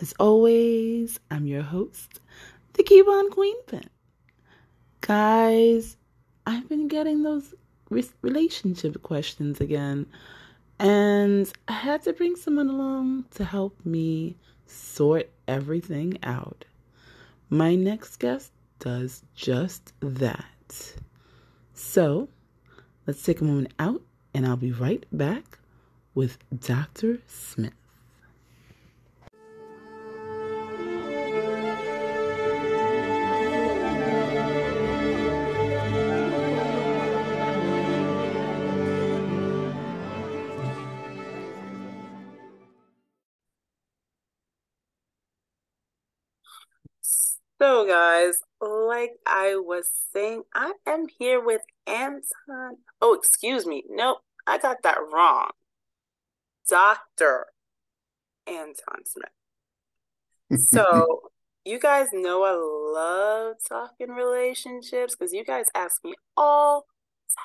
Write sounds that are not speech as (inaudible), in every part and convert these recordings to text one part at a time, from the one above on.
As always, I'm your host, the Coupon Queen Pin. Guys, I've been getting those relationship questions again, and I had to bring someone along to help me sort everything out. My next guest does just that. So, let's take a moment out, and I'll be right back with Dr. Smith. So, guys, like I was saying, I am here with Anton. Oh, excuse me. Nope, I got that wrong. Dr. Anton Smith. So, (laughs) you guys know I love talking relationships because you guys ask me all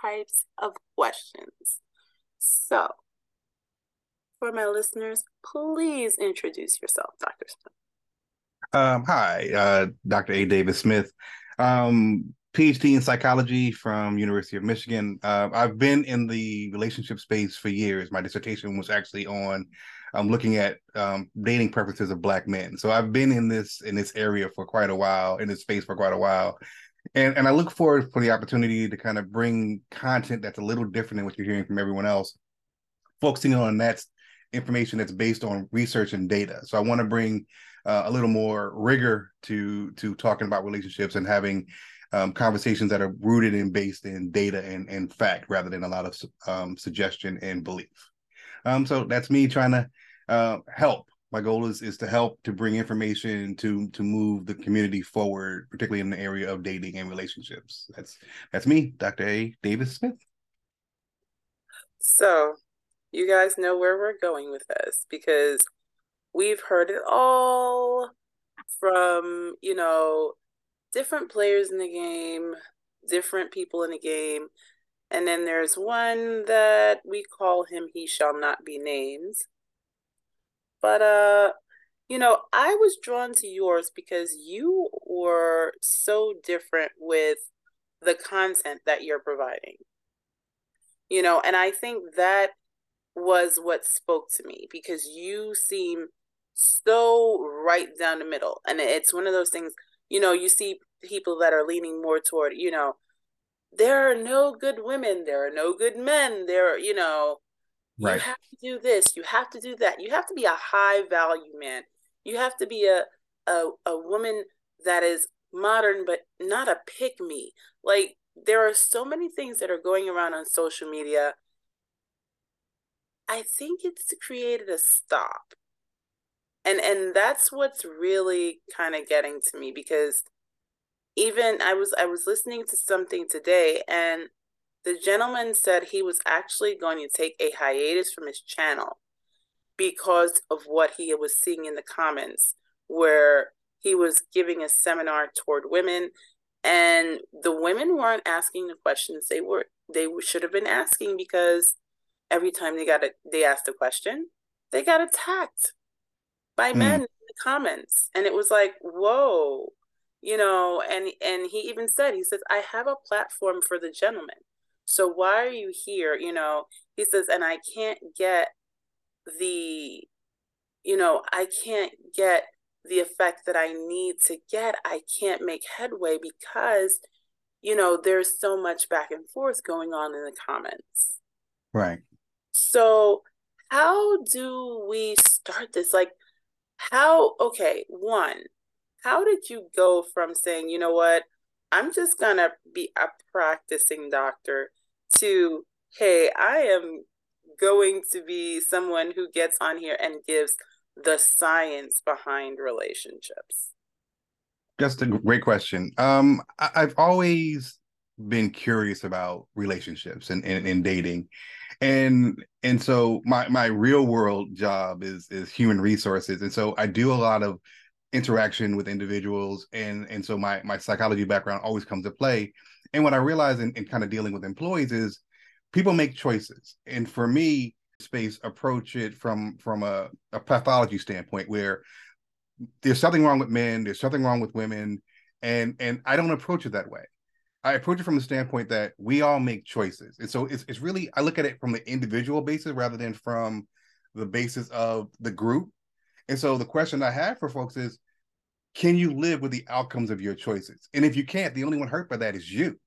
types of questions. So, for my listeners, please introduce yourself, Dr. Smith. Um, hi, uh, Dr. A. Davis Smith, um, PhD in psychology from University of Michigan. Uh, I've been in the relationship space for years. My dissertation was actually on um, looking at um, dating preferences of Black men. So I've been in this in this area for quite a while, in this space for quite a while. And, and I look forward for the opportunity to kind of bring content that's a little different than what you're hearing from everyone else, focusing on that information that's based on research and data. So I want to bring uh, a little more rigor to to talking about relationships and having um, conversations that are rooted and based in data and, and fact rather than a lot of um, suggestion and belief. Um, so that's me trying to uh, help. My goal is is to help to bring information to to move the community forward, particularly in the area of dating and relationships. That's that's me, Dr. A. Davis Smith. So, you guys know where we're going with this because we've heard it all from, you know, different players in the game, different people in the game. And then there's one that we call him He Shall Not Be Named. But, uh, you know, I was drawn to yours because you were so different with the content that you're providing. You know, and I think that was what spoke to me because you seem so right down the middle. And it's one of those things, you know, you see people that are leaning more toward, you know, there are no good women, there are no good men, there are, you know, right. you have to do this, you have to do that. You have to be a high value man. You have to be a a, a woman that is modern but not a pick me. Like there are so many things that are going around on social media. I think it's created a stop and and that's what's really kind of getting to me because even i was i was listening to something today and the gentleman said he was actually going to take a hiatus from his channel because of what he was seeing in the comments where he was giving a seminar toward women and the women weren't asking the questions they were they should have been asking because every time they got a, they asked a question they got attacked by mm. men in the comments. And it was like whoa you know and and he even said he says i have a platform for the gentleman. So why are you here? You know he says and i can't get the you know i can't get the effect that i need to get. I can't make headway because you know there's so much back and forth going on in the comments. Right. So how do we start this? Like how okay one how did you go from saying you know what? I'm just gonna be a practicing doctor to hey i am going to be someone who gets on here and gives the science behind relationships just a great question. Um I- i've always been curious about relationships and, and, and dating and and so my my real world job is is human resources and so i do a lot of interaction with individuals and and so my my psychology background always comes to play and what i realize in, in kind of dealing with employees is people make choices. And for me, space approach it from from a, a pathology standpoint where there's something wrong with men, there's something wrong with women, and and I don't approach it that way. I approach it from the standpoint that we all make choices. And so it's it's really I look at it from the individual basis rather than from the basis of the group. And so the question I have for folks is can you live with the outcomes of your choices? And if you can't, the only one hurt by that is you.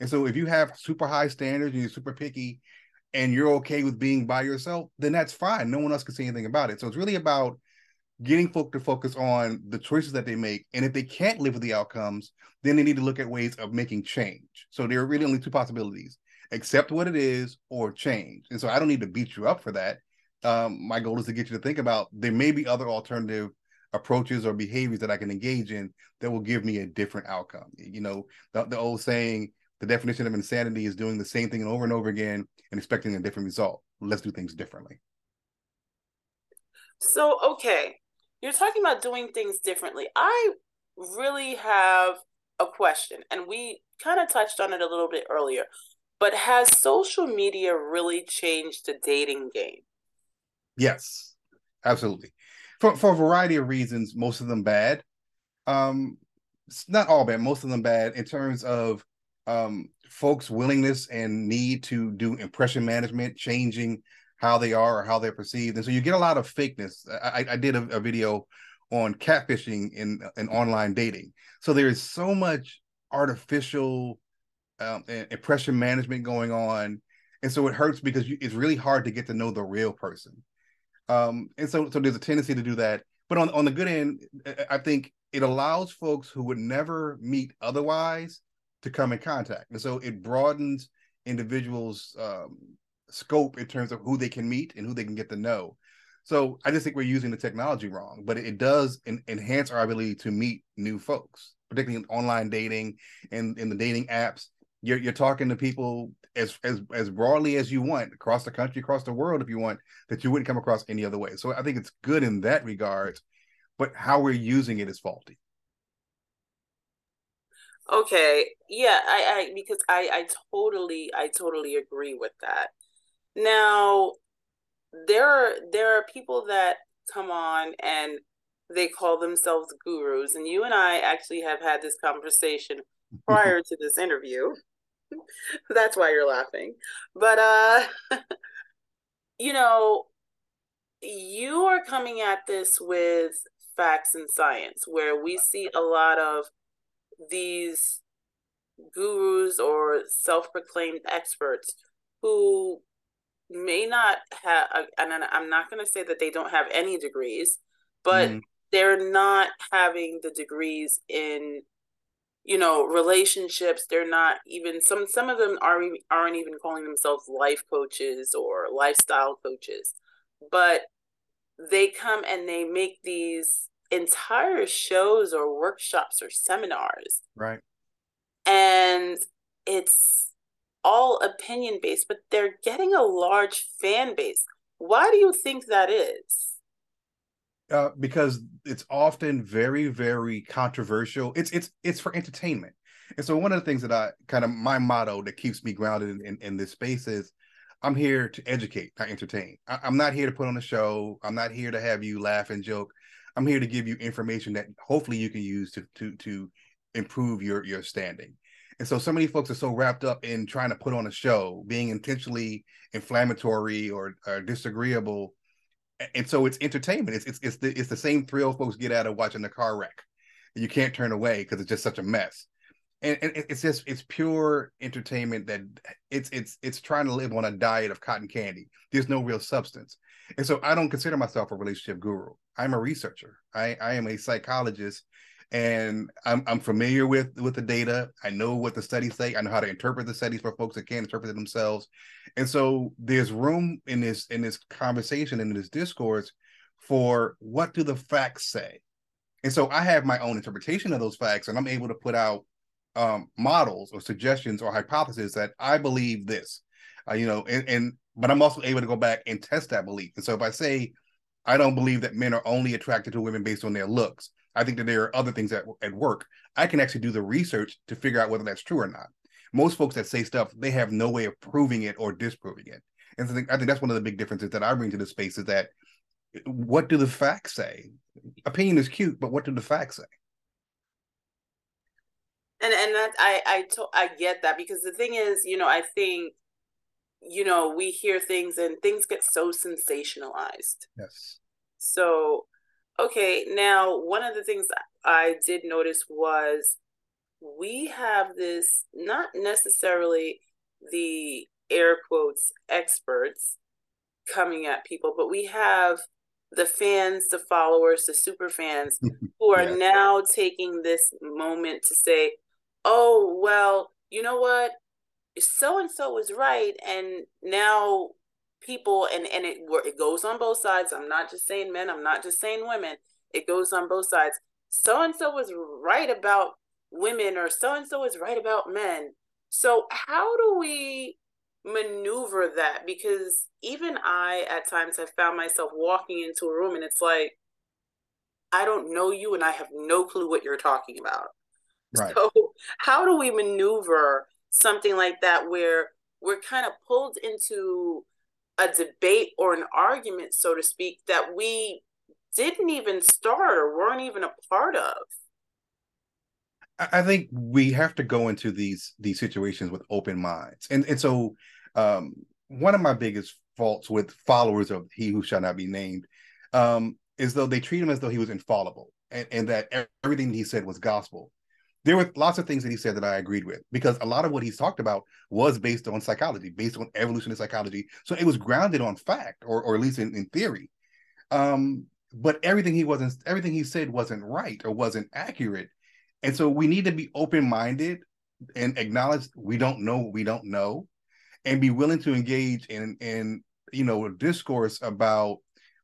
And so if you have super high standards and you're super picky and you're okay with being by yourself, then that's fine. No one else can say anything about it. So it's really about getting folk to focus on the choices that they make. And if they can't live with the outcomes, then they need to look at ways of making change. So there are really only two possibilities accept what it is or change. And so I don't need to beat you up for that. Um, my goal is to get you to think about there may be other alternative approaches or behaviors that I can engage in that will give me a different outcome. You know, the, the old saying, the definition of insanity is doing the same thing over and over again and expecting a different result. Let's do things differently. So, okay, you're talking about doing things differently. I really have a question, and we kind of touched on it a little bit earlier. But has social media really changed the dating game? Yes, absolutely. For for a variety of reasons, most of them bad. Um, not all bad, most of them bad in terms of um, folks' willingness and need to do impression management, changing how they are or how they're perceived. And so you get a lot of fakeness. I, I did a, a, video on catfishing in, in online dating. So there is so much artificial um, impression management going on. And so it hurts because you, it's really hard to get to know the real person. Um, and so, so there's a tendency to do that. But on, on the good end, I think it allows folks who would never meet otherwise to come in contact. And so it broadens individuals' um, scope in terms of who they can meet and who they can get to know. So I just think we're using the technology wrong, but it does en- enhance our ability to meet new folks, particularly in online dating and in the dating apps. You're, you're talking to people as, as as broadly as you want across the country, across the world, if you want, that you wouldn't come across any other way. So I think it's good in that regard, but how we're using it is faulty. Okay, yeah, I, I because I I totally I totally agree with that. Now, there are there are people that come on and they call themselves gurus, and you and I actually have had this conversation (laughs) prior to this interview. (laughs) That's why you're laughing. But uh (laughs) you know, you are coming at this with facts and science where we see a lot of these gurus or self-proclaimed experts who may not have and i'm not going to say that they don't have any degrees but mm. they're not having the degrees in you know relationships they're not even some some of them are aren't even calling themselves life coaches or lifestyle coaches but they come and they make these entire shows or workshops or seminars. Right. And it's all opinion based, but they're getting a large fan base. Why do you think that is? Uh, because it's often very, very controversial. It's it's it's for entertainment. And so one of the things that I kind of my motto that keeps me grounded in, in, in this space is I'm here to educate, not entertain. I, am not here to put on a show. I'm not here to have you laugh and joke. I'm here to give you information that hopefully you can use to to to improve your your standing. And so so many folks are so wrapped up in trying to put on a show, being intentionally inflammatory or, or disagreeable. And so it's entertainment. It's it's it's the it's the same thrill folks get out of watching a car wreck. You can't turn away because it's just such a mess. And, and it's just it's pure entertainment that it's it's it's trying to live on a diet of cotton candy. There's no real substance. And so I don't consider myself a relationship guru. I'm a researcher. I, I am a psychologist and I'm, I'm familiar with with the data. I know what the studies say. I know how to interpret the studies for folks that can't interpret it themselves. And so there's room in this in this conversation and in this discourse for what do the facts say. And so I have my own interpretation of those facts, and I'm able to put out um, models or suggestions or hypotheses that I believe this. Uh, you know, and, and but I'm also able to go back and test that belief. And so if I say I don't believe that men are only attracted to women based on their looks, I think that there are other things at, at work. I can actually do the research to figure out whether that's true or not. most folks that say stuff, they have no way of proving it or disproving it. And so I think, that's one of the big differences that I bring to the space is that what do the facts say? Opinion is cute, but what do the facts say? And and that I I to, I get that because the thing is, you know, I think you know, we hear things and things get so sensationalized. Yes. So, okay, now one of the things I did notice was we have this not necessarily the air quotes experts coming at people, but we have the fans, the followers, the super fans (laughs) who are yeah. now taking this moment to say, oh, well, you know what? So and so was right. And now people, and, and it, it goes on both sides. I'm not just saying men, I'm not just saying women. It goes on both sides. So and so was right about women, or so and so is right about men. So, how do we maneuver that? Because even I, at times, have found myself walking into a room and it's like, I don't know you and I have no clue what you're talking about. Right. So, how do we maneuver something like that where we're kind of pulled into a debate or an argument, so to speak, that we didn't even start or weren't even a part of? I think we have to go into these these situations with open minds, and and so um, one of my biggest faults with followers of He Who Shall Not Be Named um, is though they treat him as though he was infallible, and, and that everything he said was gospel. There were lots of things that he said that I agreed with because a lot of what he's talked about was based on psychology, based on evolutionary psychology. So it was grounded on fact, or or at least in, in theory. Um, but everything he wasn't, everything he said wasn't right or wasn't accurate and so we need to be open minded and acknowledge we don't know what we don't know and be willing to engage in in you know discourse about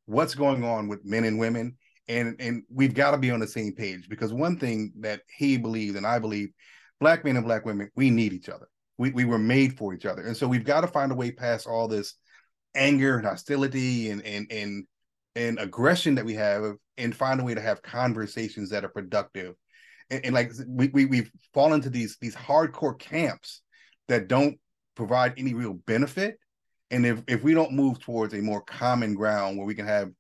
what's going on with men and women and and we've got to be on the same page because one thing that he believes and I believe black men and black women we need each other. We, we were made for each other. And so we've got to find a way past all this anger and hostility and and and and aggression that we have and find a way to have conversations that are productive. And, and like we, we we've fallen into these these hardcore camps that don't provide any real benefit. And if if we don't move towards a more common ground where we can have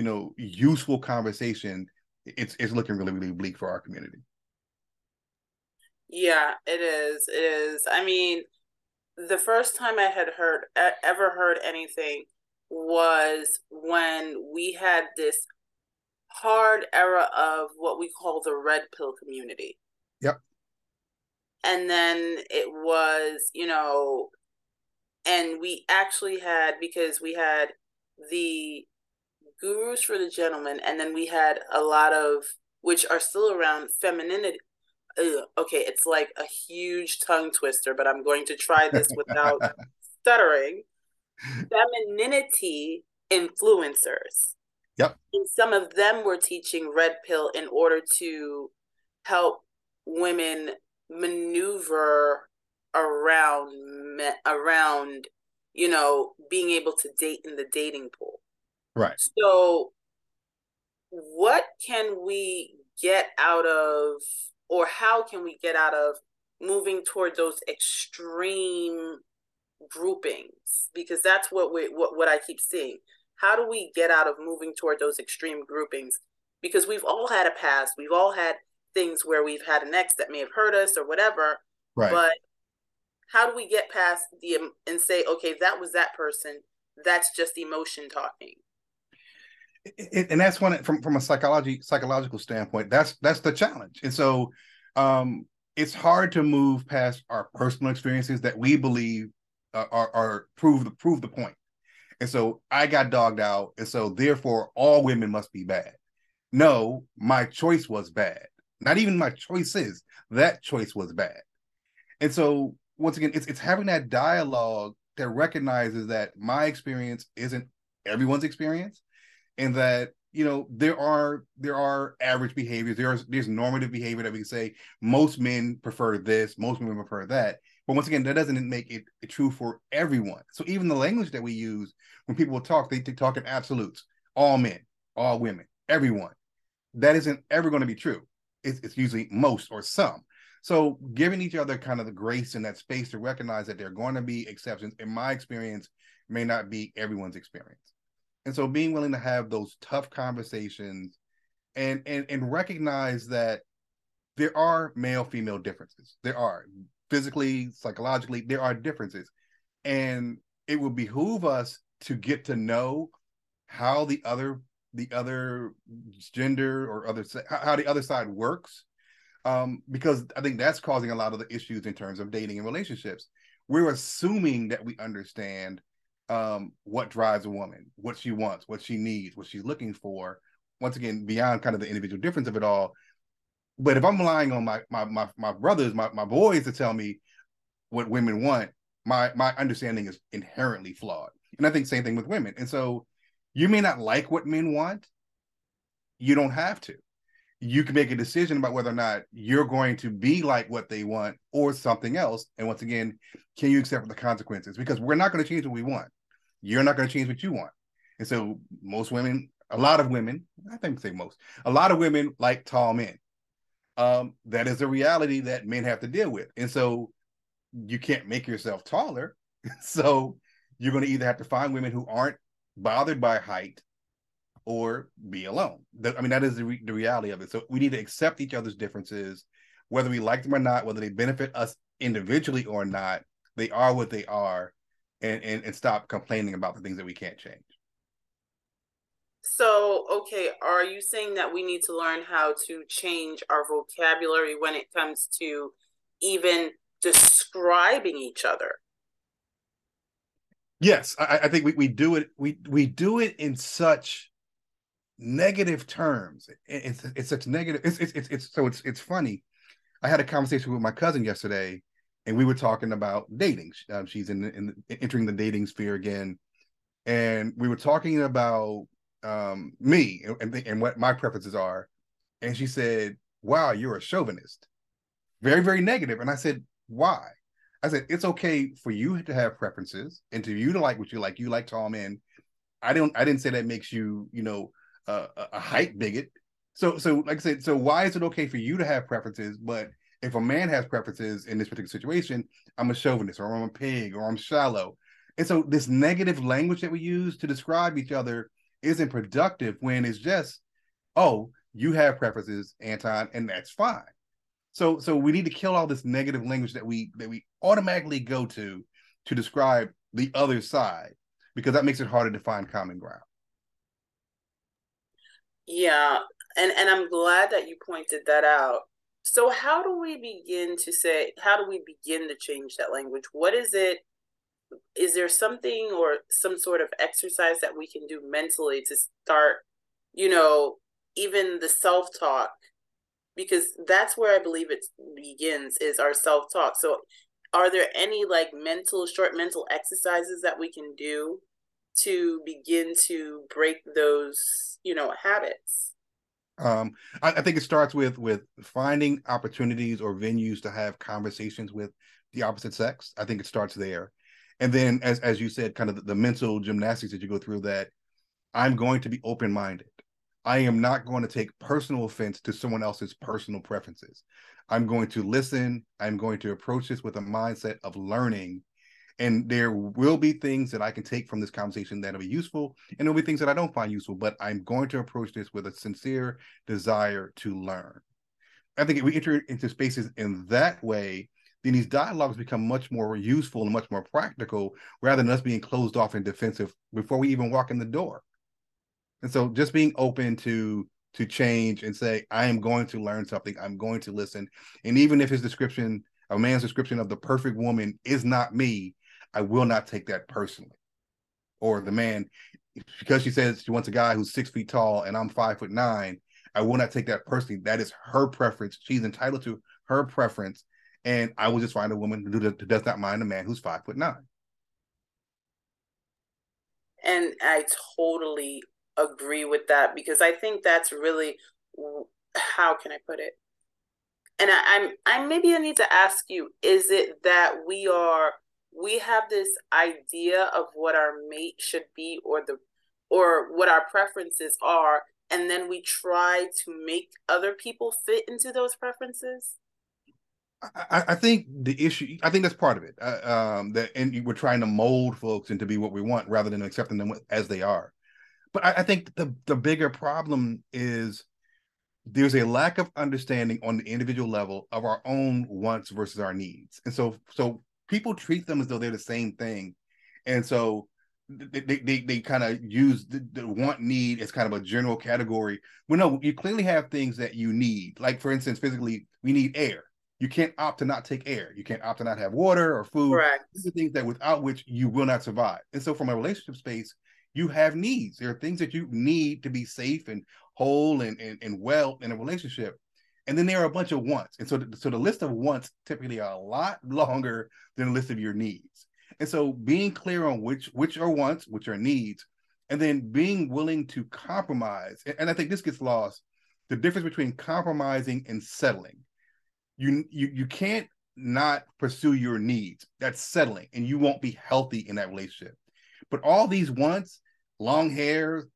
you know useful conversation it's it's looking really really bleak for our community yeah it is it is i mean the first time i had heard ever heard anything was when we had this hard era of what we call the red pill community. Yep. And then it was, you know, and we actually had because we had the gurus for the gentleman, and then we had a lot of which are still around femininity. Ugh, okay, it's like a huge tongue twister, but I'm going to try this without (laughs) stuttering. Femininity influencers. Yep. And some of them were teaching red pill in order to help women maneuver around around you know being able to date in the dating pool. Right. So what can we get out of or how can we get out of moving toward those extreme groupings because that's what we what, what I keep seeing how do we get out of moving toward those extreme groupings? Because we've all had a past, we've all had things where we've had an ex that may have hurt us or whatever. Right. But how do we get past the um, and say, okay, that was that person. That's just emotion talking. And that's one from from a psychology psychological standpoint. That's that's the challenge. And so, um, it's hard to move past our personal experiences that we believe uh, are, are prove the prove the point. And so I got dogged out. And so therefore all women must be bad. No, my choice was bad. Not even my choices. That choice was bad. And so once again, it's it's having that dialogue that recognizes that my experience isn't everyone's experience and that you know there are there are average behaviors there's there's normative behavior that we can say most men prefer this most women prefer that but once again, that doesn't make it true for everyone. So even the language that we use when people talk, they, they talk in absolutes. All men, all women, everyone. That isn't ever going to be true. It's, it's usually most or some. So giving each other kind of the grace in that space to recognize that there are going to be exceptions, in my experience, may not be everyone's experience. And so being willing to have those tough conversations and and and recognize that there are male female differences. There are physically, psychologically, there are differences. And it would behoove us to get to know how the other the other gender or other how the other side works um, because i think that's causing a lot of the issues in terms of dating and relationships we're assuming that we understand um, what drives a woman what she wants what she needs what she's looking for once again beyond kind of the individual difference of it all but if i'm relying on my my my, my brothers my, my boys to tell me what women want my my understanding is inherently flawed and i think same thing with women and so you may not like what men want. You don't have to. You can make a decision about whether or not you're going to be like what they want or something else. And once again, can you accept the consequences? Because we're not going to change what we want. You're not going to change what you want. And so most women, a lot of women, I think say most, a lot of women like tall men. Um, that is a reality that men have to deal with. And so you can't make yourself taller. (laughs) so you're going to either have to find women who aren't bothered by height or be alone. I mean, that is the, re- the reality of it. So we need to accept each other's differences, whether we like them or not, whether they benefit us individually or not. They are what they are, and, and, and stop complaining about the things that we can't change. So, okay, are you saying that we need to learn how to change our vocabulary when it comes to even describing each other? Yes, I, I think we, we do it. We we do it in such negative terms. It's it's such negative. It's it's it's, it's so it's it's funny. I had a conversation with my cousin yesterday, and we were talking about dating. Um, she's in, in entering the dating sphere again, and we were talking about um, me and, and what my preferences are. And she said, "Wow, you're a chauvinist." Very very negative. And I said, "Why?" I said it's okay for you to have preferences and to you to like what you like. You like tall men. I don't. I didn't say that makes you, you know, uh, a height bigot. So, so like I said, so why is it okay for you to have preferences, but if a man has preferences in this particular situation, I'm a chauvinist, or I'm a pig, or I'm shallow. And so this negative language that we use to describe each other isn't productive when it's just, oh, you have preferences, Anton, and that's fine. So so we need to kill all this negative language that we that we automatically go to to describe the other side because that makes it harder to find common ground. Yeah, and and I'm glad that you pointed that out. So how do we begin to say how do we begin to change that language? What is it is there something or some sort of exercise that we can do mentally to start, you know, even the self-talk because that's where I believe it begins is our self talk. So, are there any like mental, short mental exercises that we can do to begin to break those, you know, habits? Um, I, I think it starts with with finding opportunities or venues to have conversations with the opposite sex. I think it starts there, and then as as you said, kind of the, the mental gymnastics that you go through. That I'm going to be open minded. I am not going to take personal offense to someone else's personal preferences. I'm going to listen. I'm going to approach this with a mindset of learning. And there will be things that I can take from this conversation that'll be useful, and there'll be things that I don't find useful, but I'm going to approach this with a sincere desire to learn. I think if we enter into spaces in that way, then these dialogues become much more useful and much more practical rather than us being closed off and defensive before we even walk in the door. And so just being open to to change and say, I am going to learn something, I'm going to listen. And even if his description, a man's description of the perfect woman is not me, I will not take that personally. Or the man, because she says she wants a guy who's six feet tall and I'm five foot nine, I will not take that personally. That is her preference. She's entitled to her preference. And I will just find a woman who does not mind a man who's five foot nine. And I totally agree with that because I think that's really how can I put it? And I, I'm I maybe I need to ask you, is it that we are we have this idea of what our mate should be or the or what our preferences are and then we try to make other people fit into those preferences? I, I, think the issue, I think that's part of it. Uh, um, that and we're trying to mold folks into be what we want rather than accepting them as they are. But I, I think the the bigger problem is there's a lack of understanding on the individual level of our own wants versus our needs, and so so people treat them as though they're the same thing, and so they they, they kind of use the, the, want need as kind of a general category. Well, no, you clearly have things that you need. Like for instance, physically, we need air you can't opt to not take air. You can't opt to not have water or food. Correct. These are things that without which you will not survive. And so, from a relationship space, you have needs. There are things that you need to be safe and whole and, and, and well in a relationship. And then there are a bunch of wants. And so, the, so the list of wants typically are a lot longer than the list of your needs. And so, being clear on which which are wants, which are needs, and then being willing to compromise. And I think this gets lost. The difference between compromising and settling you you you can't not pursue your needs. That's settling, and you won't be healthy in that relationship. But all these wants, long hair,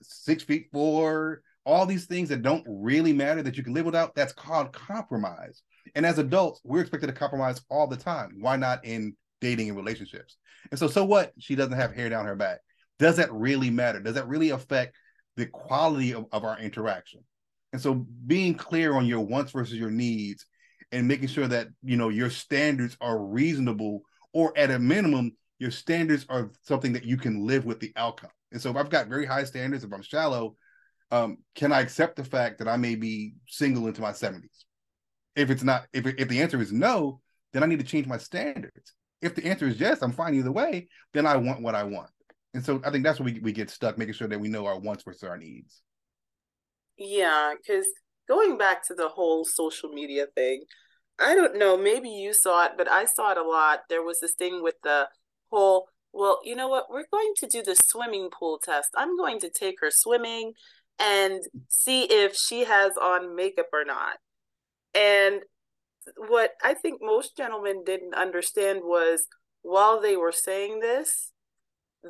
six feet four, all these things that don't really matter that you can live without, that's called compromise. And as adults, we're expected to compromise all the time. Why not in dating and relationships? And so, so what? She doesn't have hair down her back. Does that really matter? Does that really affect the quality of, of our interaction? And so, being clear on your wants versus your needs and making sure that you know your standards are reasonable or at a minimum your standards are something that you can live with the outcome and so if i've got very high standards if i'm shallow um, can i accept the fact that i may be single into my 70s if it's not if, if the answer is no then i need to change my standards if the answer is yes i'm fine either way then i want what i want and so i think that's where we, we get stuck making sure that we know our wants versus our needs yeah because going back to the whole social media thing, I don't know, maybe you saw it, but I saw it a lot. There was this thing with the whole, well, you know what? We're going to do the swimming pool test. I'm going to take her swimming and see if she has on makeup or not. And what I think most gentlemen didn't understand was while they were saying this,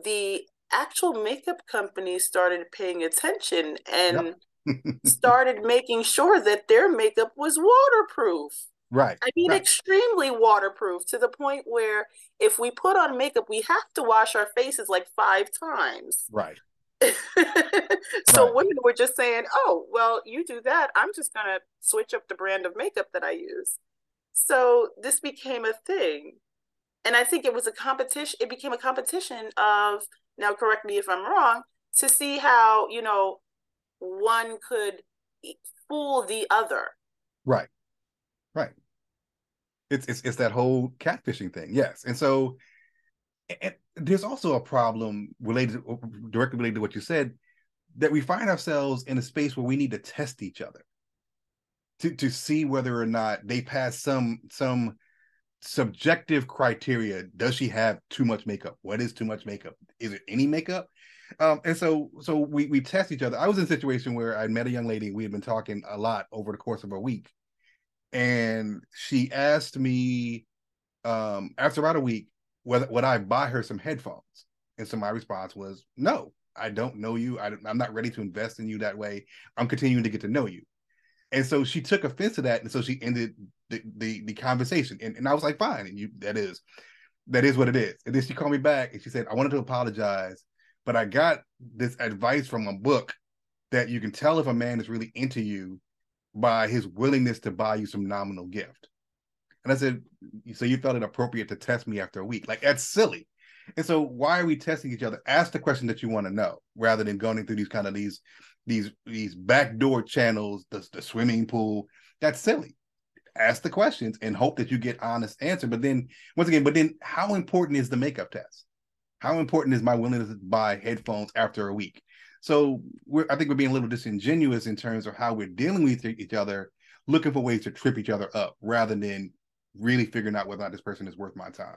the actual makeup companies started paying attention and yep (laughs) started making sure that their makeup was waterproof. Right. I mean, right. extremely waterproof to the point where if we put on makeup, we have to wash our faces like five times. Right. (laughs) so right. women were just saying, "Oh, well, you do that. I'm just gonna switch up the brand of makeup that I use." So this became a thing, and I think it was a competition. It became a competition of now. Correct me if I'm wrong. To see how you know one could fool the other. Right. Right. It's it's it's that whole catfishing thing. Yes. And so and there's also a problem related directly related to what you said that we find ourselves in a space where we need to test each other to to see whether or not they pass some some subjective criteria does she have too much makeup what is too much makeup is it any makeup um, and so so we we test each other. I was in a situation where I met a young lady. We had been talking a lot over the course of a week, and she asked me um, after about a week whether would I buy her some headphones. And so my response was no. I don't know you. I, I'm not ready to invest in you that way. I'm continuing to get to know you. And so she took offense to that, and so she ended the the, the conversation. And, and I was like, fine, and you that is that is what it is. And then she called me back and she said, I wanted to apologize but I got this advice from a book that you can tell if a man is really into you by his willingness to buy you some nominal gift. And I said, so you felt it appropriate to test me after a week? Like that's silly. And so why are we testing each other? Ask the question that you want to know rather than going through these kind of these these these backdoor channels, the, the swimming pool. That's silly. Ask the questions and hope that you get honest answer. But then once again, but then how important is the makeup test? How important is my willingness to buy headphones after a week? So I think we're being a little disingenuous in terms of how we're dealing with each other, looking for ways to trip each other up rather than really figuring out whether or not this person is worth my time.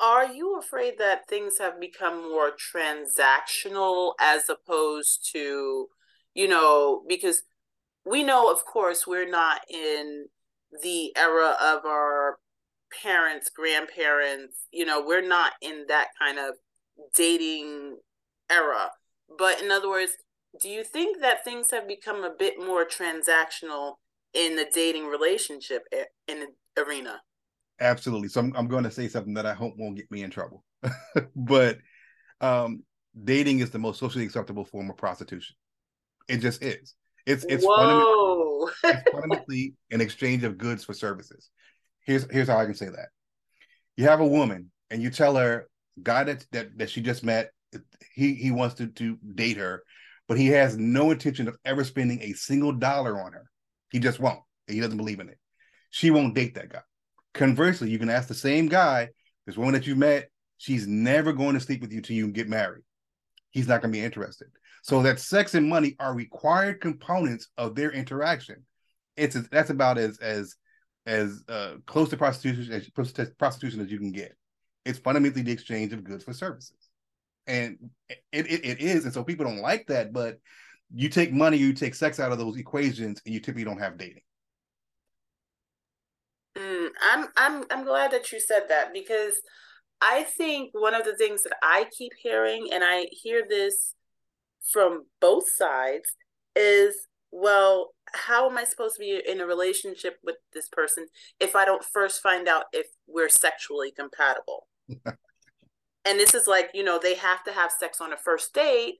Are you afraid that things have become more transactional as opposed to, you know, because we know, of course, we're not in the era of our parents, grandparents, you know, we're not in that kind of dating era. But in other words, do you think that things have become a bit more transactional in the dating relationship in the arena. Absolutely. So I'm, I'm going to say something that I hope won't get me in trouble. (laughs) but um, dating is the most socially acceptable form of prostitution. It just is. It's it's fundamentally, (laughs) it's fundamentally an exchange of goods for services. Here's here's how I can say that. You have a woman and you tell her guy that that, that she just met, he he wants to, to date her, but he has no intention of ever spending a single dollar on her. He just won't. He doesn't believe in it. She won't date that guy. Conversely, you can ask the same guy, this woman that you met, she's never going to sleep with you till you get married. He's not going to be interested. So that sex and money are required components of their interaction. It's that's about as as as uh, close to prostitution as prostitution as you can get. It's fundamentally the exchange of goods for services, and it, it, it is. And so people don't like that, but you take money, you take sex out of those equations, and you typically don't have dating. Mm, I'm I'm I'm glad that you said that because I think one of the things that I keep hearing, and I hear this from both sides, is well, how am I supposed to be in a relationship with this person if I don't first find out if we're sexually compatible? (laughs) and this is like, you know, they have to have sex on a first date.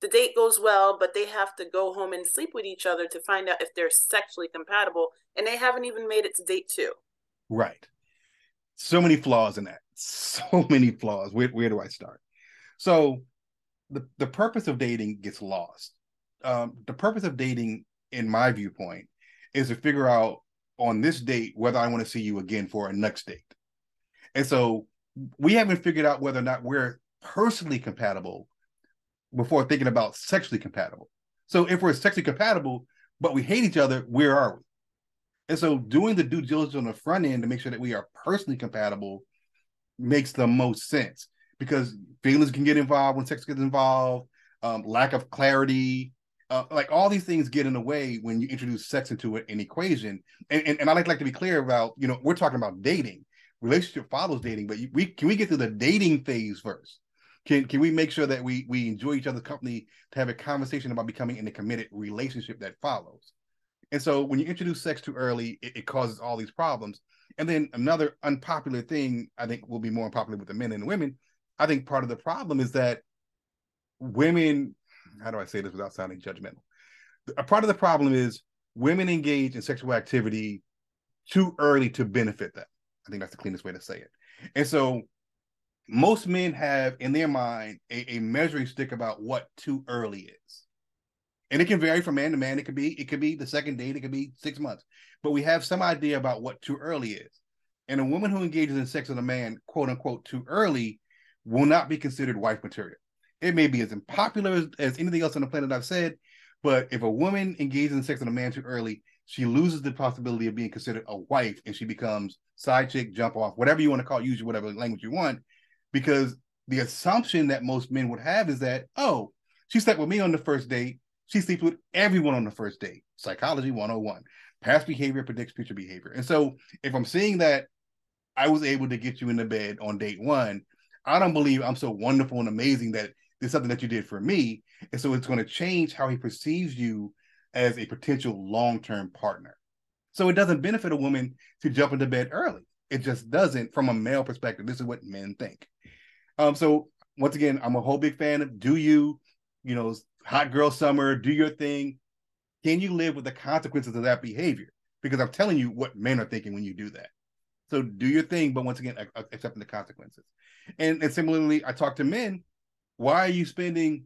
The date goes well, but they have to go home and sleep with each other to find out if they're sexually compatible. And they haven't even made it to date two. Right. So many flaws in that. (laughs) So many flaws. Where, where do I start? So the, the purpose of dating gets lost. Um, the purpose of dating, in my viewpoint, is to figure out on this date whether I want to see you again for a next date. And so we haven't figured out whether or not we're personally compatible before thinking about sexually compatible. So if we're sexually compatible, but we hate each other, where are we? And so doing the due diligence on the front end to make sure that we are personally compatible makes the most sense because feelings can get involved when sex gets involved, um, lack of clarity, uh, like all these things get in the way when you introduce sex into an equation. And, and, and I like, like to be clear about, you know, we're talking about dating. Relationship follows dating, but we can we get through the dating phase first? Can can we make sure that we we enjoy each other's company to have a conversation about becoming in a committed relationship that follows? And so when you introduce sex too early, it, it, causes all these problems. And then another unpopular thing I think will be more unpopular with the men and the women. I think part of the problem is that women, how do I say this without sounding judgmental? A part of the problem is women engage in sexual activity too early to benefit them. I think that's the cleanest way to say it. And so most men have in their mind a, a measuring stick about what too early is and it can vary from man to man. It could be it could be the second date. It could be six months. But we have some idea about what too early is. And a woman who engages in sex with a man, quote unquote, too early, will not be considered wife material. It may be as unpopular as, as anything else on the planet I've said, but if a woman engages in sex with a man too early, she loses the possibility of being considered a wife and she becomes side chick, jump off, whatever you want to call use whatever language you want, because the assumption that most men would have is that, oh, she slept with me on the first date she sleeps with everyone on the first date. Psychology 101. Past behavior predicts future behavior. And so if I'm seeing that I was able to get you in the bed on date one, I don't believe I'm so wonderful and amazing that it's something that you did for me. And so it's going to change how he perceives you as a potential long-term partner. So it doesn't benefit a woman to jump into bed early. It just doesn't from a male perspective. This is what men think. Um, so once again, I'm a whole big fan of do you, you know, hot girl summer, do your thing. Can you live with the consequences of that behavior? Because I'm telling you what men are thinking when you do that. So do your thing, but once again, accepting the consequences. And, and similarly, I talk to men. Why are you spending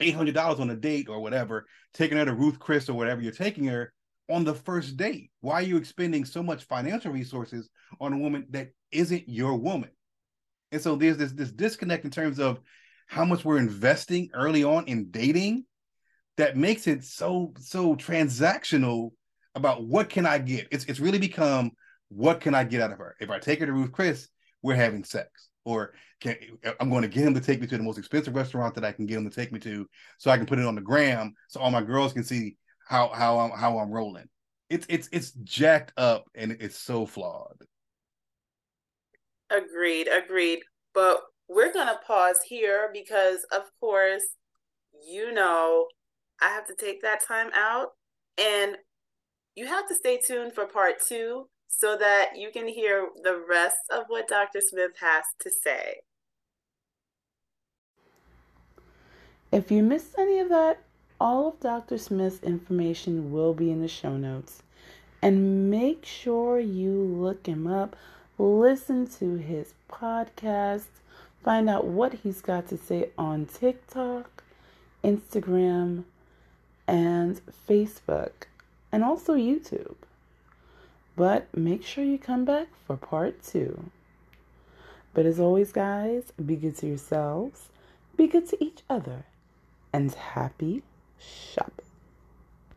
eight hundred dollars on a date or whatever, taking her to Ruth Chris or whatever you're taking her on the first date? Why are you expending so much financial resources on a woman that isn't your woman? And so there's this this disconnect in terms of how much we're investing early on in dating that makes it so so transactional about what can I get. It's it's really become what can I get out of her? If I take her to Ruth Chris, we're having sex. Or can, I'm going to get him to take me to the most expensive restaurant that I can get him to take me to, so I can put it on the gram, so all my girls can see how how I'm how I'm rolling. It's it's it's jacked up and it's so flawed. Agreed, agreed. But we're going to pause here because, of course, you know, I have to take that time out. And you have have to stay tuned for part two so that you can hear the rest of what Dr. Smith has to say. If you missed any of that, all of Dr. Smith's information will be in the show notes. And make sure you look him up, listen to his podcast, find out what he's got to say on TikTok, Instagram, and Facebook, and also YouTube. But make sure you come back for part two. But as always, guys, be good to yourselves, be good to each other, and happy shopping.